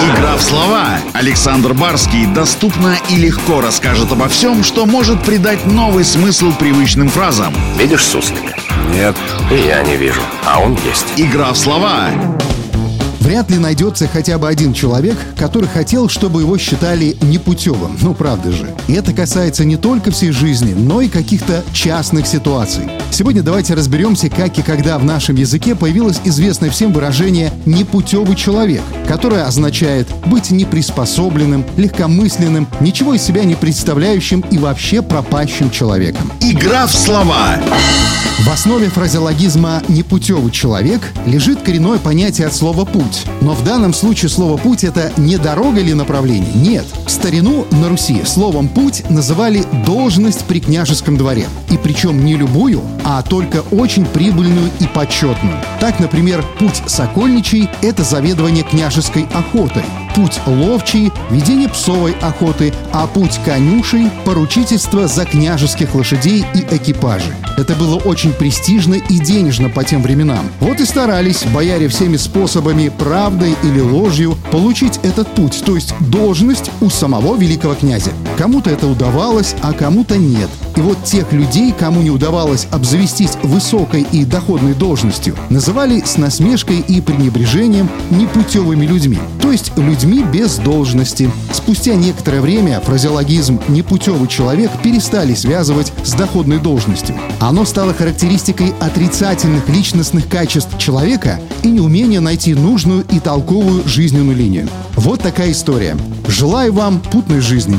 Игра в слова. Александр Барский доступно и легко расскажет обо всем, что может придать новый смысл привычным фразам. Видишь суслика? Нет. И я не вижу, а он есть. Игра в слова. Вряд ли найдется хотя бы один человек, который хотел, чтобы его считали непутевым. Ну, правда же. И это касается не только всей жизни, но и каких-то частных ситуаций. Сегодня давайте разберемся, как и когда в нашем языке появилось известное всем выражение «непутевый человек», которое означает быть неприспособленным, легкомысленным, ничего из себя не представляющим и вообще пропащим человеком. Игра в слова. В основе фразеологизма «непутевый человек» лежит коренное понятие от слова «путь». Но в данном случае слово «путь» — это не дорога или направление. Нет. В старину на Руси словом «путь» называли должность при княжеском дворе. И причем не любую, а только очень прибыльную и почетную. Так, например, путь Сокольничий — это заведование княжеской охотой. Путь ловчий — ведение псовой охоты, а путь конюшей — поручительство за княжеских лошадей и экипажи. Это было очень престижно и денежно по тем временам. Вот и старались бояре всеми способами, правдой или ложью, получить этот путь, то есть должность у самого великого князя. Кому-то это удавалось, а кому-то нет. И вот тех людей, кому не удавалось обзавестись высокой и доходной должностью, называли с насмешкой и пренебрежением непутевыми людьми, то есть людьми без должности. Спустя некоторое время фразеологизм «непутевый человек» перестали связывать с доходной должностью. Оно стало характеристикой отрицательных личностных качеств человека и неумения найти нужную и толковую жизненную линию. Вот такая история. Желаю вам путной жизни.